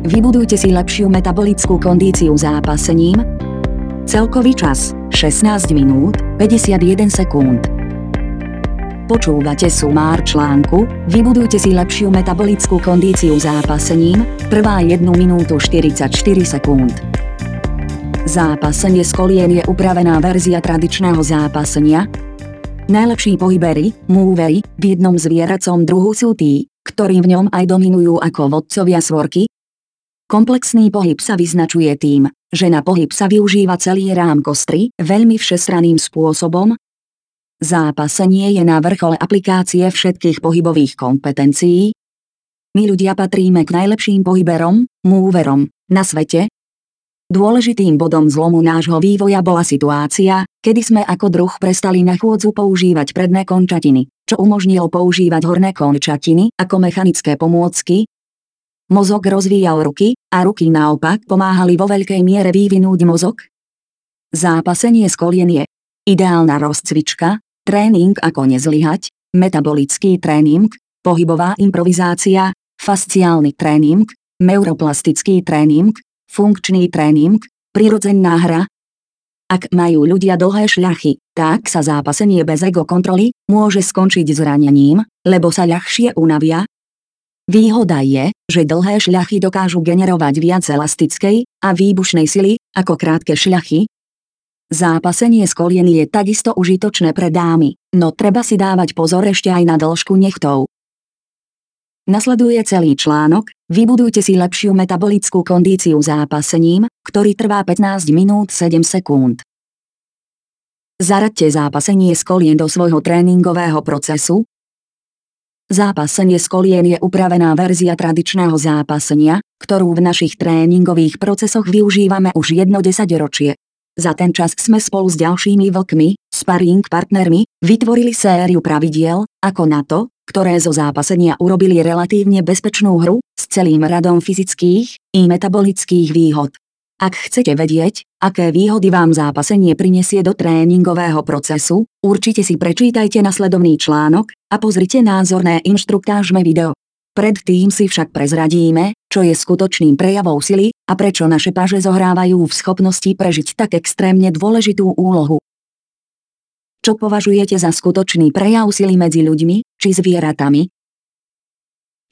Vybudujte si lepšiu metabolickú kondíciu zápasením. Celkový čas 16 minút 51 sekúnd. Počúvate sumár článku Vybudujte si lepšiu metabolickú kondíciu zápasením, trvá 1 minútu 44 sekúnd. Zápasenie z kolien je upravená verzia tradičného zápasenia. Najlepší pohybery, movery, v jednom zvieracom druhu sú tí, ktorí v ňom aj dominujú ako vodcovia svorky, Komplexný pohyb sa vyznačuje tým, že na pohyb sa využíva celý rám kostry veľmi všestraným spôsobom. Zápasenie je na vrchole aplikácie všetkých pohybových kompetencií. My ľudia patríme k najlepším pohyberom, múverom, na svete. Dôležitým bodom zlomu nášho vývoja bola situácia, kedy sme ako druh prestali na chôdzu používať predné končatiny, čo umožnilo používať horné končatiny ako mechanické pomôcky, Mozog rozvíjal ruky, a ruky naopak pomáhali vo veľkej miere vyvinúť mozog. Zápasenie z kolien ideálna rozcvička, tréning ako nezlyhať, metabolický tréning, pohybová improvizácia, fasciálny tréning, neuroplastický tréning, funkčný tréning, prirodzená hra. Ak majú ľudia dlhé šľachy, tak sa zápasenie bez ego kontroly môže skončiť zranením, lebo sa ľahšie unavia, Výhoda je, že dlhé šľachy dokážu generovať viac elastickej a výbušnej sily ako krátke šľachy. Zápasenie z kolien je takisto užitočné pre dámy, no treba si dávať pozor ešte aj na dĺžku nechtov. Nasleduje celý článok, vybudujte si lepšiu metabolickú kondíciu zápasením, ktorý trvá 15 minút 7 sekúnd. Zaraďte zápasenie z kolien do svojho tréningového procesu, Zápasenie z kolien je upravená verzia tradičného zápasenia, ktorú v našich tréningových procesoch využívame už jedno desaťročie. Za ten čas sme spolu s ďalšími vlkmi, sparring partnermi, vytvorili sériu pravidiel, ako na to, ktoré zo zápasenia urobili relatívne bezpečnú hru, s celým radom fyzických i metabolických výhod. Ak chcete vedieť, aké výhody vám zápasenie prinesie do tréningového procesu, určite si prečítajte nasledovný článok a pozrite názorné inštruktážme video. Predtým si však prezradíme, čo je skutočným prejavom sily a prečo naše paže zohrávajú v schopnosti prežiť tak extrémne dôležitú úlohu. Čo považujete za skutočný prejav sily medzi ľuďmi či zvieratami?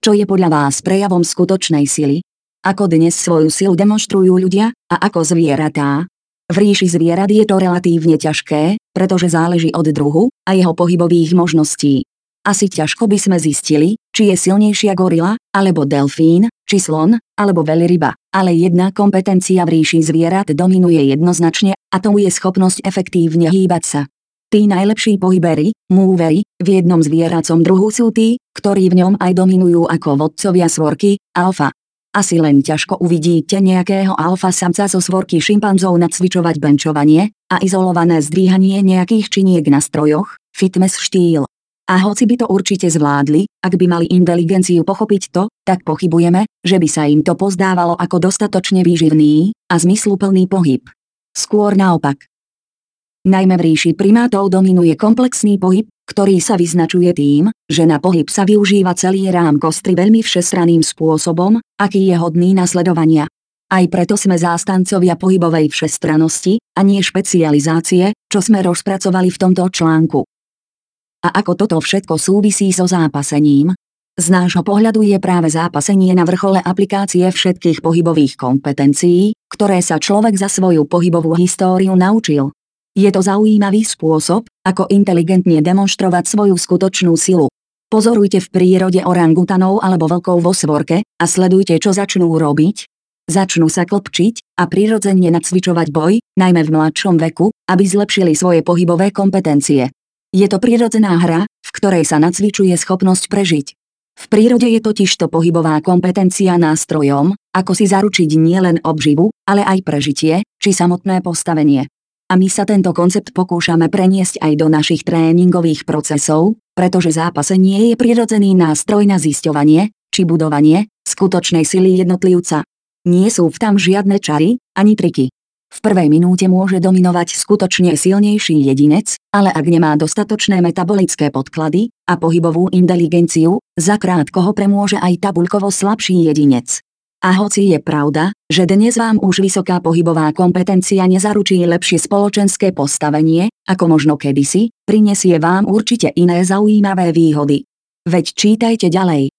Čo je podľa vás prejavom skutočnej sily? Ako dnes svoju silu demonstrujú ľudia a ako zvieratá? V ríši zvierat je to relatívne ťažké, pretože záleží od druhu a jeho pohybových možností. Asi ťažko by sme zistili, či je silnejšia gorila, alebo delfín, či slon, alebo veľryba, ale jedna kompetencia v ríši zvierat dominuje jednoznačne a to je schopnosť efektívne hýbať sa. Tí najlepší pohybery, múvery, v jednom zvieracom druhu sú tí, ktorí v ňom aj dominujú ako vodcovia svorky, alfa, asi len ťažko uvidíte nejakého alfa samca zo svorky šimpanzov nacvičovať benčovanie a izolované zdvíhanie nejakých činiek na strojoch, fitness štýl. A hoci by to určite zvládli, ak by mali inteligenciu pochopiť to, tak pochybujeme, že by sa im to pozdávalo ako dostatočne výživný a zmysluplný pohyb. Skôr naopak. Najmä v ríši primátov dominuje komplexný pohyb, ktorý sa vyznačuje tým, že na pohyb sa využíva celý rám kostry veľmi všestraným spôsobom, aký je hodný nasledovania. Aj preto sme zástancovia pohybovej všestranosti a nie špecializácie, čo sme rozpracovali v tomto článku. A ako toto všetko súvisí so zápasením? Z nášho pohľadu je práve zápasenie na vrchole aplikácie všetkých pohybových kompetencií, ktoré sa človek za svoju pohybovú históriu naučil. Je to zaujímavý spôsob, ako inteligentne demonstrovať svoju skutočnú silu. Pozorujte v prírode orangutanov alebo vlkov vo svorke a sledujte, čo začnú robiť. Začnú sa klopčiť a prirodzene nacvičovať boj, najmä v mladšom veku, aby zlepšili svoje pohybové kompetencie. Je to prirodzená hra, v ktorej sa nacvičuje schopnosť prežiť. V prírode je totižto pohybová kompetencia nástrojom, ako si zaručiť nielen obživu, ale aj prežitie, či samotné postavenie. A my sa tento koncept pokúšame preniesť aj do našich tréningových procesov, pretože zápasenie je prirodzený nástroj na zisťovanie, či budovanie, skutočnej sily jednotlivca. Nie sú v tam žiadne čary, ani triky. V prvej minúte môže dominovať skutočne silnejší jedinec, ale ak nemá dostatočné metabolické podklady a pohybovú inteligenciu, zakrátko ho premôže aj tabuľkovo slabší jedinec. A hoci je pravda, že dnes vám už vysoká pohybová kompetencia nezaručí lepšie spoločenské postavenie, ako možno kedysi, prinesie vám určite iné zaujímavé výhody. Veď čítajte ďalej.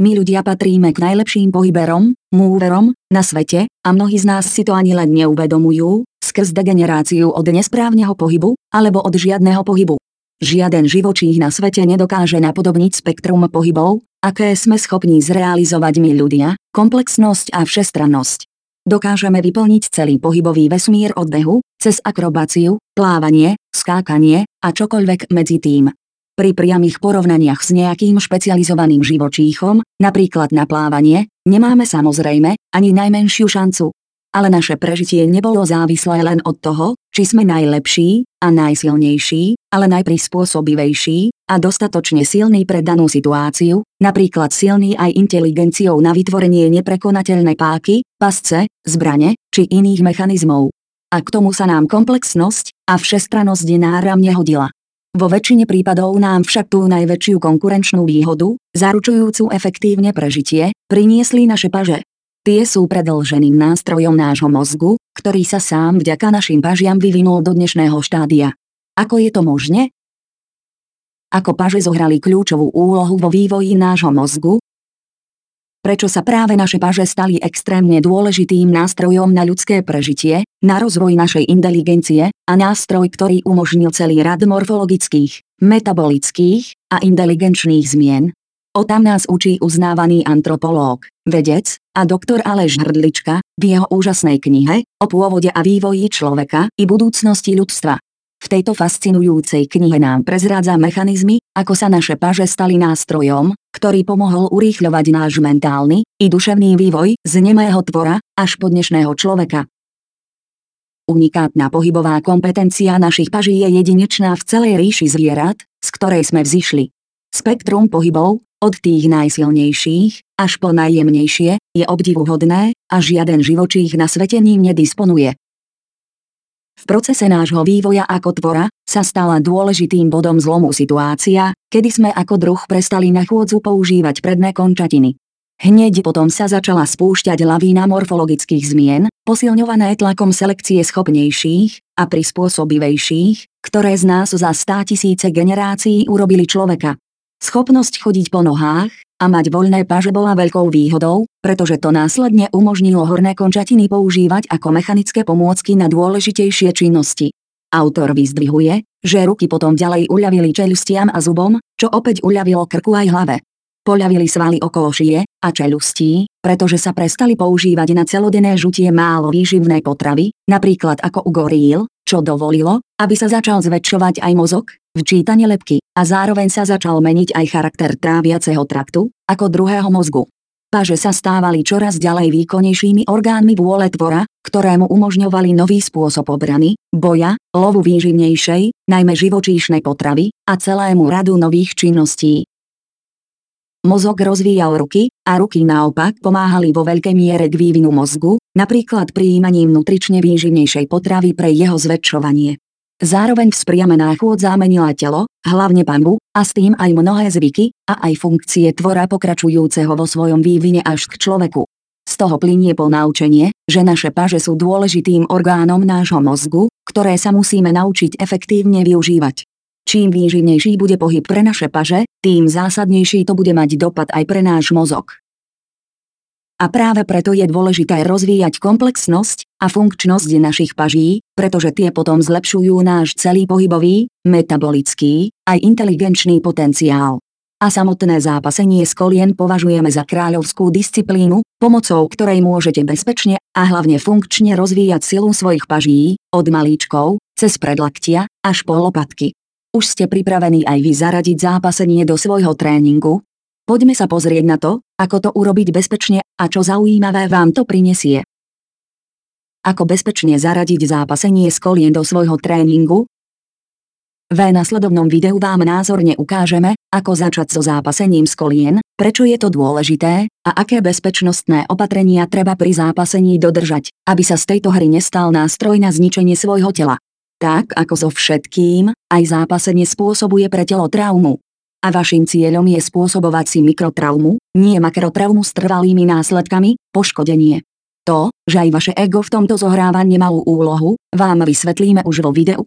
My ľudia patríme k najlepším pohyberom, múverom, na svete, a mnohí z nás si to ani len neuvedomujú, skrz degeneráciu od nesprávneho pohybu, alebo od žiadneho pohybu. Žiaden živočích na svete nedokáže napodobniť spektrum pohybov, aké sme schopní zrealizovať my ľudia, komplexnosť a všestrannosť. Dokážeme vyplniť celý pohybový vesmír od behu, cez akrobáciu, plávanie, skákanie a čokoľvek medzi tým. Pri priamých porovnaniach s nejakým špecializovaným živočíchom, napríklad na plávanie, nemáme samozrejme ani najmenšiu šancu, ale naše prežitie nebolo závislé len od toho, či sme najlepší a najsilnejší, ale najprispôsobivejší a dostatočne silný pre danú situáciu, napríklad silný aj inteligenciou na vytvorenie neprekonateľnej páky, pasce, zbrane či iných mechanizmov. A k tomu sa nám komplexnosť a všestranosť náramne hodila. Vo väčšine prípadov nám však tú najväčšiu konkurenčnú výhodu, zaručujúcu efektívne prežitie, priniesli naše paže. Tie sú predlženým nástrojom nášho mozgu, ktorý sa sám vďaka našim pažiam vyvinul do dnešného štádia. Ako je to možné? Ako paže zohrali kľúčovú úlohu vo vývoji nášho mozgu? Prečo sa práve naše paže stali extrémne dôležitým nástrojom na ľudské prežitie, na rozvoj našej inteligencie a nástroj, ktorý umožnil celý rad morfologických, metabolických a inteligenčných zmien, O tam nás učí uznávaný antropológ, vedec a doktor Aleš Hrdlička v jeho úžasnej knihe o pôvode a vývoji človeka i budúcnosti ľudstva. V tejto fascinujúcej knihe nám prezrádza mechanizmy, ako sa naše paže stali nástrojom, ktorý pomohol urýchľovať náš mentálny i duševný vývoj z nemého tvora až po dnešného človeka. Unikátna pohybová kompetencia našich paží je jedinečná v celej ríši zvierat, z ktorej sme vzýšli. Spektrum pohybov, od tých najsilnejších až po najjemnejšie, je obdivuhodné a žiaden živočích na svete ním nedisponuje. V procese nášho vývoja ako tvora sa stala dôležitým bodom zlomu situácia, kedy sme ako druh prestali na chôdzu používať predné končatiny. Hneď potom sa začala spúšťať lavína morfologických zmien, posilňované tlakom selekcie schopnejších a prispôsobivejších, ktoré z nás za stá tisíce generácií urobili človeka. Schopnosť chodiť po nohách a mať voľné paže bola veľkou výhodou, pretože to následne umožnilo horné končatiny používať ako mechanické pomôcky na dôležitejšie činnosti. Autor vyzdvihuje, že ruky potom ďalej uľavili čelustiam a zubom, čo opäť uľavilo krku aj hlave. Poľavili svaly okolo šie a čelustí, pretože sa prestali používať na celodenné žutie málo výživnej potravy, napríklad ako u goríl, čo dovolilo, aby sa začal zväčšovať aj mozog, včítanie lepky, a zároveň sa začal meniť aj charakter tráviaceho traktu, ako druhého mozgu. Paže sa stávali čoraz ďalej výkonnejšími orgánmi vôle tvora, ktorému umožňovali nový spôsob obrany, boja, lovu výživnejšej, najmä živočíšnej potravy a celému radu nových činností. Mozog rozvíjal ruky, a ruky naopak pomáhali vo veľkej miere k vývinu mozgu, napríklad prijímaním nutrične výživnejšej potravy pre jeho zväčšovanie. Zároveň vzpriamená chôd zámenila telo, hlavne pambu, a s tým aj mnohé zvyky a aj funkcie tvora pokračujúceho vo svojom vývine až k človeku. Z toho plinie ponaučenie, že naše paže sú dôležitým orgánom nášho mozgu, ktoré sa musíme naučiť efektívne využívať. Čím výživnejší bude pohyb pre naše paže, tým zásadnejší to bude mať dopad aj pre náš mozog. A práve preto je dôležité rozvíjať komplexnosť a funkčnosť našich paží, pretože tie potom zlepšujú náš celý pohybový, metabolický, aj inteligenčný potenciál. A samotné zápasenie z kolien považujeme za kráľovskú disciplínu, pomocou ktorej môžete bezpečne a hlavne funkčne rozvíjať silu svojich paží, od malíčkov, cez predlaktia, až po lopatky. Už ste pripravení aj vy zaradiť zápasenie do svojho tréningu? Poďme sa pozrieť na to, ako to urobiť bezpečne a čo zaujímavé vám to prinesie. Ako bezpečne zaradiť zápasenie z kolien do svojho tréningu? V následovnom videu vám názorne ukážeme, ako začať so zápasením z kolien, prečo je to dôležité a aké bezpečnostné opatrenia treba pri zápasení dodržať, aby sa z tejto hry nestal nástroj na zničenie svojho tela. Tak ako so všetkým, aj zápasenie spôsobuje pre telo traumu. a vašim cieľom je spôsobovať si mikrotraumu, nie makrotraumu s trvalými následkami, poškodenie. To, že aj vaše ego v tomto zohráva nemalú úlohu, vám vysvetlíme už vo videu.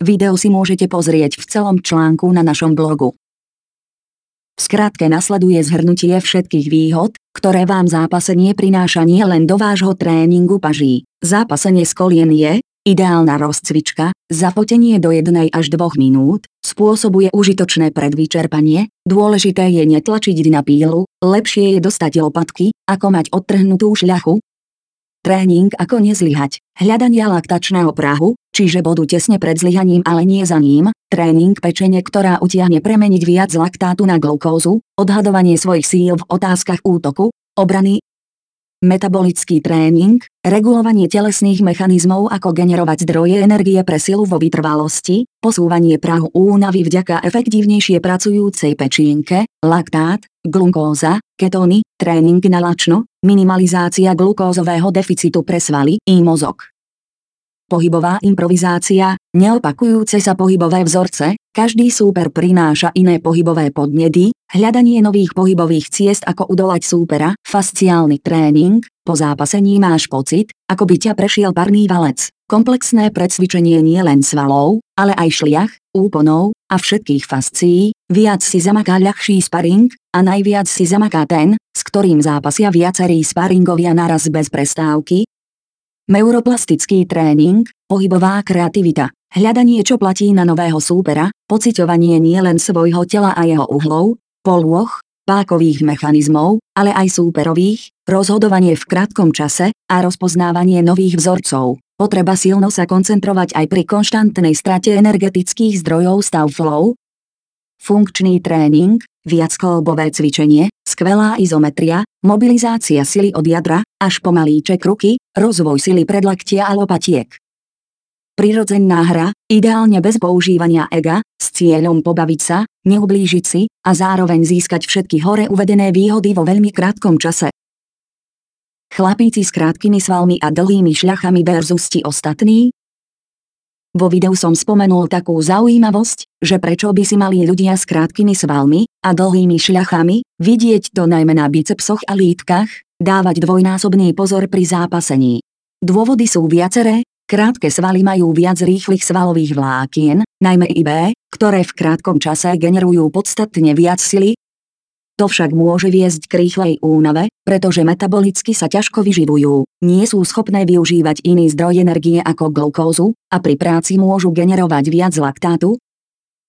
Video si môžete pozrieť v celom článku na našom blogu. V skratke nasleduje zhrnutie všetkých výhod, ktoré vám zápasenie prináša nie len do vášho tréningu paží. Zápasenie z kolien je, Ideálna rozcvička, zapotenie do 1 až 2 minút, spôsobuje užitočné predvyčerpanie, dôležité je netlačiť na pílu, lepšie je dostať lopatky, ako mať odtrhnutú šľachu. Tréning ako nezlyhať, hľadanie laktačného prahu, čiže bodu tesne pred zlyhaním ale nie za ním, tréning pečenie, ktorá utiahne premeniť viac laktátu na glukózu, odhadovanie svojich síl v otázkach útoku, obrany, metabolický tréning, regulovanie telesných mechanizmov ako generovať zdroje energie pre silu vo vytrvalosti, posúvanie prahu únavy vďaka efektívnejšie pracujúcej pečienke, laktát, glukóza, ketóny, tréning na lačno, minimalizácia glukózového deficitu pre svaly i mozog pohybová improvizácia, neopakujúce sa pohybové vzorce, každý súper prináša iné pohybové podnedy, hľadanie nových pohybových ciest ako udolať súpera, fasciálny tréning, po zápasení máš pocit, ako by ťa prešiel parný valec. Komplexné predsvičenie nie len svalov, ale aj šliach, úponov a všetkých fascií, viac si zamaká ľahší sparing a najviac si zamaká ten, s ktorým zápasia viacerí sparingovia naraz bez prestávky, Neuroplastický tréning, pohybová kreativita, hľadanie čo platí na nového súpera, pociťovanie nielen svojho tela a jeho uhlov, polôch, pákových mechanizmov, ale aj súperových, rozhodovanie v krátkom čase a rozpoznávanie nových vzorcov. Potreba silno sa koncentrovať aj pri konštantnej strate energetických zdrojov stav flow, funkčný tréning, viackolbové cvičenie, skvelá izometria, mobilizácia sily od jadra, až po malíček ruky, rozvoj sily predlaktia a lopatiek. Prirodzená hra, ideálne bez používania ega, s cieľom pobaviť sa, neublížiť si a zároveň získať všetky hore uvedené výhody vo veľmi krátkom čase. Chlapíci s krátkými svalmi a dlhými šľachami versus ti ostatní, vo videu som spomenul takú zaujímavosť, že prečo by si mali ľudia s krátkými svalmi a dlhými šľachami, vidieť to najmä na bicepsoch a lítkach, dávať dvojnásobný pozor pri zápasení. Dôvody sú viaceré, krátke svaly majú viac rýchlych svalových vlákien, najmä IB, ktoré v krátkom čase generujú podstatne viac sily, to však môže viesť k rýchlej únave, pretože metabolicky sa ťažko vyživujú, nie sú schopné využívať iný zdroj energie ako glukózu a pri práci môžu generovať viac laktátu.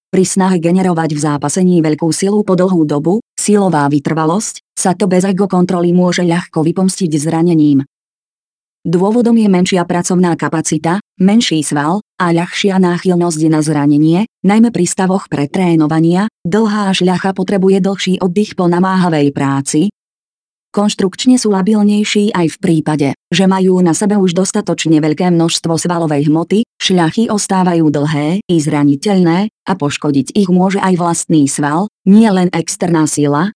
Pri snahe generovať v zápasení veľkú silu po dlhú dobu, silová vytrvalosť, sa to bez ego kontroly môže ľahko vypomstiť zranením. Dôvodom je menšia pracovná kapacita, menší sval a ľahšia náchylnosť na zranenie, najmä pri stavoch pretrénovania, dlhá šľacha potrebuje dlhší oddych po namáhavej práci. Konštrukčne sú labilnejší aj v prípade, že majú na sebe už dostatočne veľké množstvo svalovej hmoty, šľachy ostávajú dlhé i zraniteľné a poškodiť ich môže aj vlastný sval, nie len externá sila,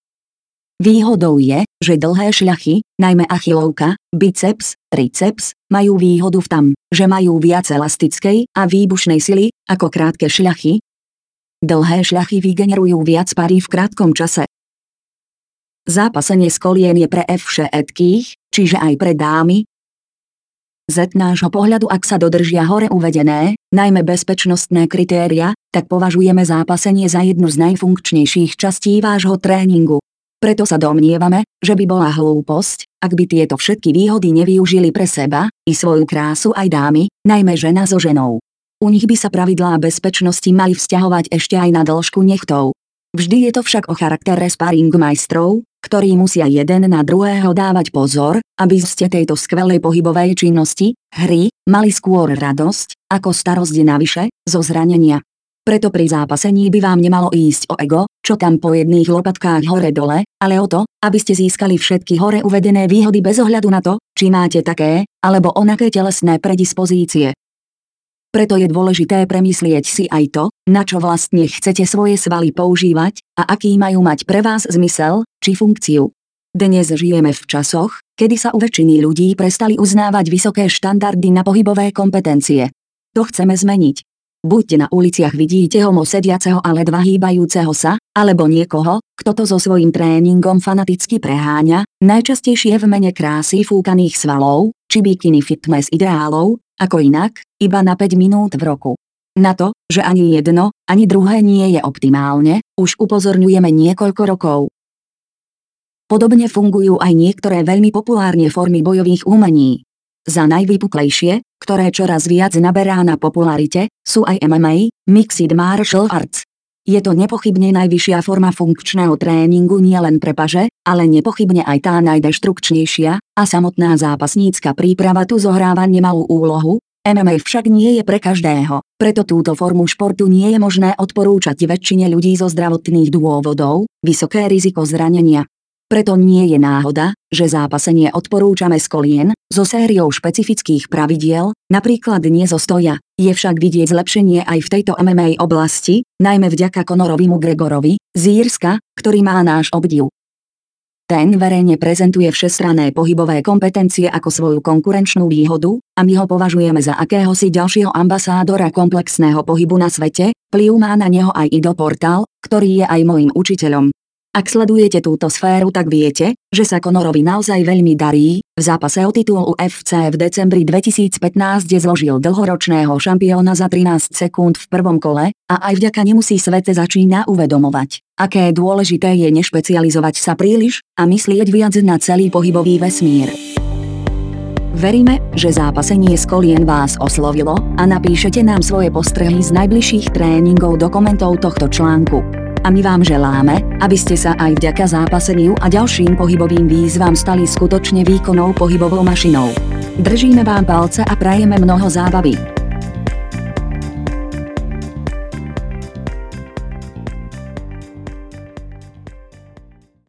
Výhodou je, že dlhé šľachy, najmä achilovka, biceps, triceps, majú výhodu v tom, že majú viac elastickej a výbušnej sily ako krátke šľachy. Dlhé šľachy vygenerujú viac parí v krátkom čase. Zápasenie z kolien je pre F všetkých, čiže aj pre dámy. Z nášho pohľadu ak sa dodržia hore uvedené, najmä bezpečnostné kritéria, tak považujeme zápasenie za jednu z najfunkčnejších častí vášho tréningu. Preto sa domnievame, že by bola hlúposť, ak by tieto všetky výhody nevyužili pre seba i svoju krásu aj dámy, najmä žena so ženou. U nich by sa pravidlá bezpečnosti mali vzťahovať ešte aj na dĺžku nechtov. Vždy je to však o charaktere sparring majstrov, ktorí musia jeden na druhého dávať pozor, aby ste tejto skvelej pohybovej činnosti, hry, mali skôr radosť, ako starosť navyše, zo zranenia. Preto pri zápasení by vám nemalo ísť o ego, čo tam po jedných lopatkách hore-dole, ale o to, aby ste získali všetky hore uvedené výhody bez ohľadu na to, či máte také, alebo onaké telesné predispozície. Preto je dôležité premyslieť si aj to, na čo vlastne chcete svoje svaly používať a aký majú mať pre vás zmysel, či funkciu. Dnes žijeme v časoch, kedy sa u väčšiny ľudí prestali uznávať vysoké štandardy na pohybové kompetencie. To chceme zmeniť. Buď na uliciach vidíte homo sediaceho a ledva hýbajúceho sa, alebo niekoho, kto to so svojím tréningom fanaticky preháňa, najčastejšie v mene krásy fúkaných svalov, či bikini fitness ideálov, ako inak, iba na 5 minút v roku. Na to, že ani jedno, ani druhé nie je optimálne, už upozorňujeme niekoľko rokov. Podobne fungujú aj niektoré veľmi populárne formy bojových umení. Za najvypuklejšie, ktoré čoraz viac naberá na popularite, sú aj MMA, Mixed Martial Arts. Je to nepochybne najvyššia forma funkčného tréningu nielen pre paže, ale nepochybne aj tá najdeštrukčnejšia, a samotná zápasnícka príprava tu zohráva nemalú úlohu, MMA však nie je pre každého, preto túto formu športu nie je možné odporúčať väčšine ľudí zo zdravotných dôvodov, vysoké riziko zranenia, preto nie je náhoda, že zápasenie odporúčame z kolien, so sériou špecifických pravidiel, napríklad nie zo stoja. Je však vidieť zlepšenie aj v tejto MMA oblasti, najmä vďaka Conorovi Gregorovi, z Írska, ktorý má náš obdiv. Ten verejne prezentuje všestrané pohybové kompetencie ako svoju konkurenčnú výhodu a my ho považujeme za akéhosi ďalšieho ambasádora komplexného pohybu na svete, vplyv má na neho aj Ido Portal, ktorý je aj môjim učiteľom. Ak sledujete túto sféru, tak viete, že sa Conorovi naozaj veľmi darí. V zápase o titul UFC v decembri 2015 zložil dlhoročného šampióna za 13 sekúnd v prvom kole a aj vďaka nemu si svete začína uvedomovať, aké dôležité je nešpecializovať sa príliš a myslieť viac na celý pohybový vesmír. Veríme, že zápasenie z kolien vás oslovilo a napíšete nám svoje postrehy z najbližších tréningov do komentov tohto článku a my vám želáme, aby ste sa aj vďaka zápaseniu a ďalším pohybovým výzvam stali skutočne výkonnou pohybovou mašinou. Držíme vám palce a prajeme mnoho zábavy.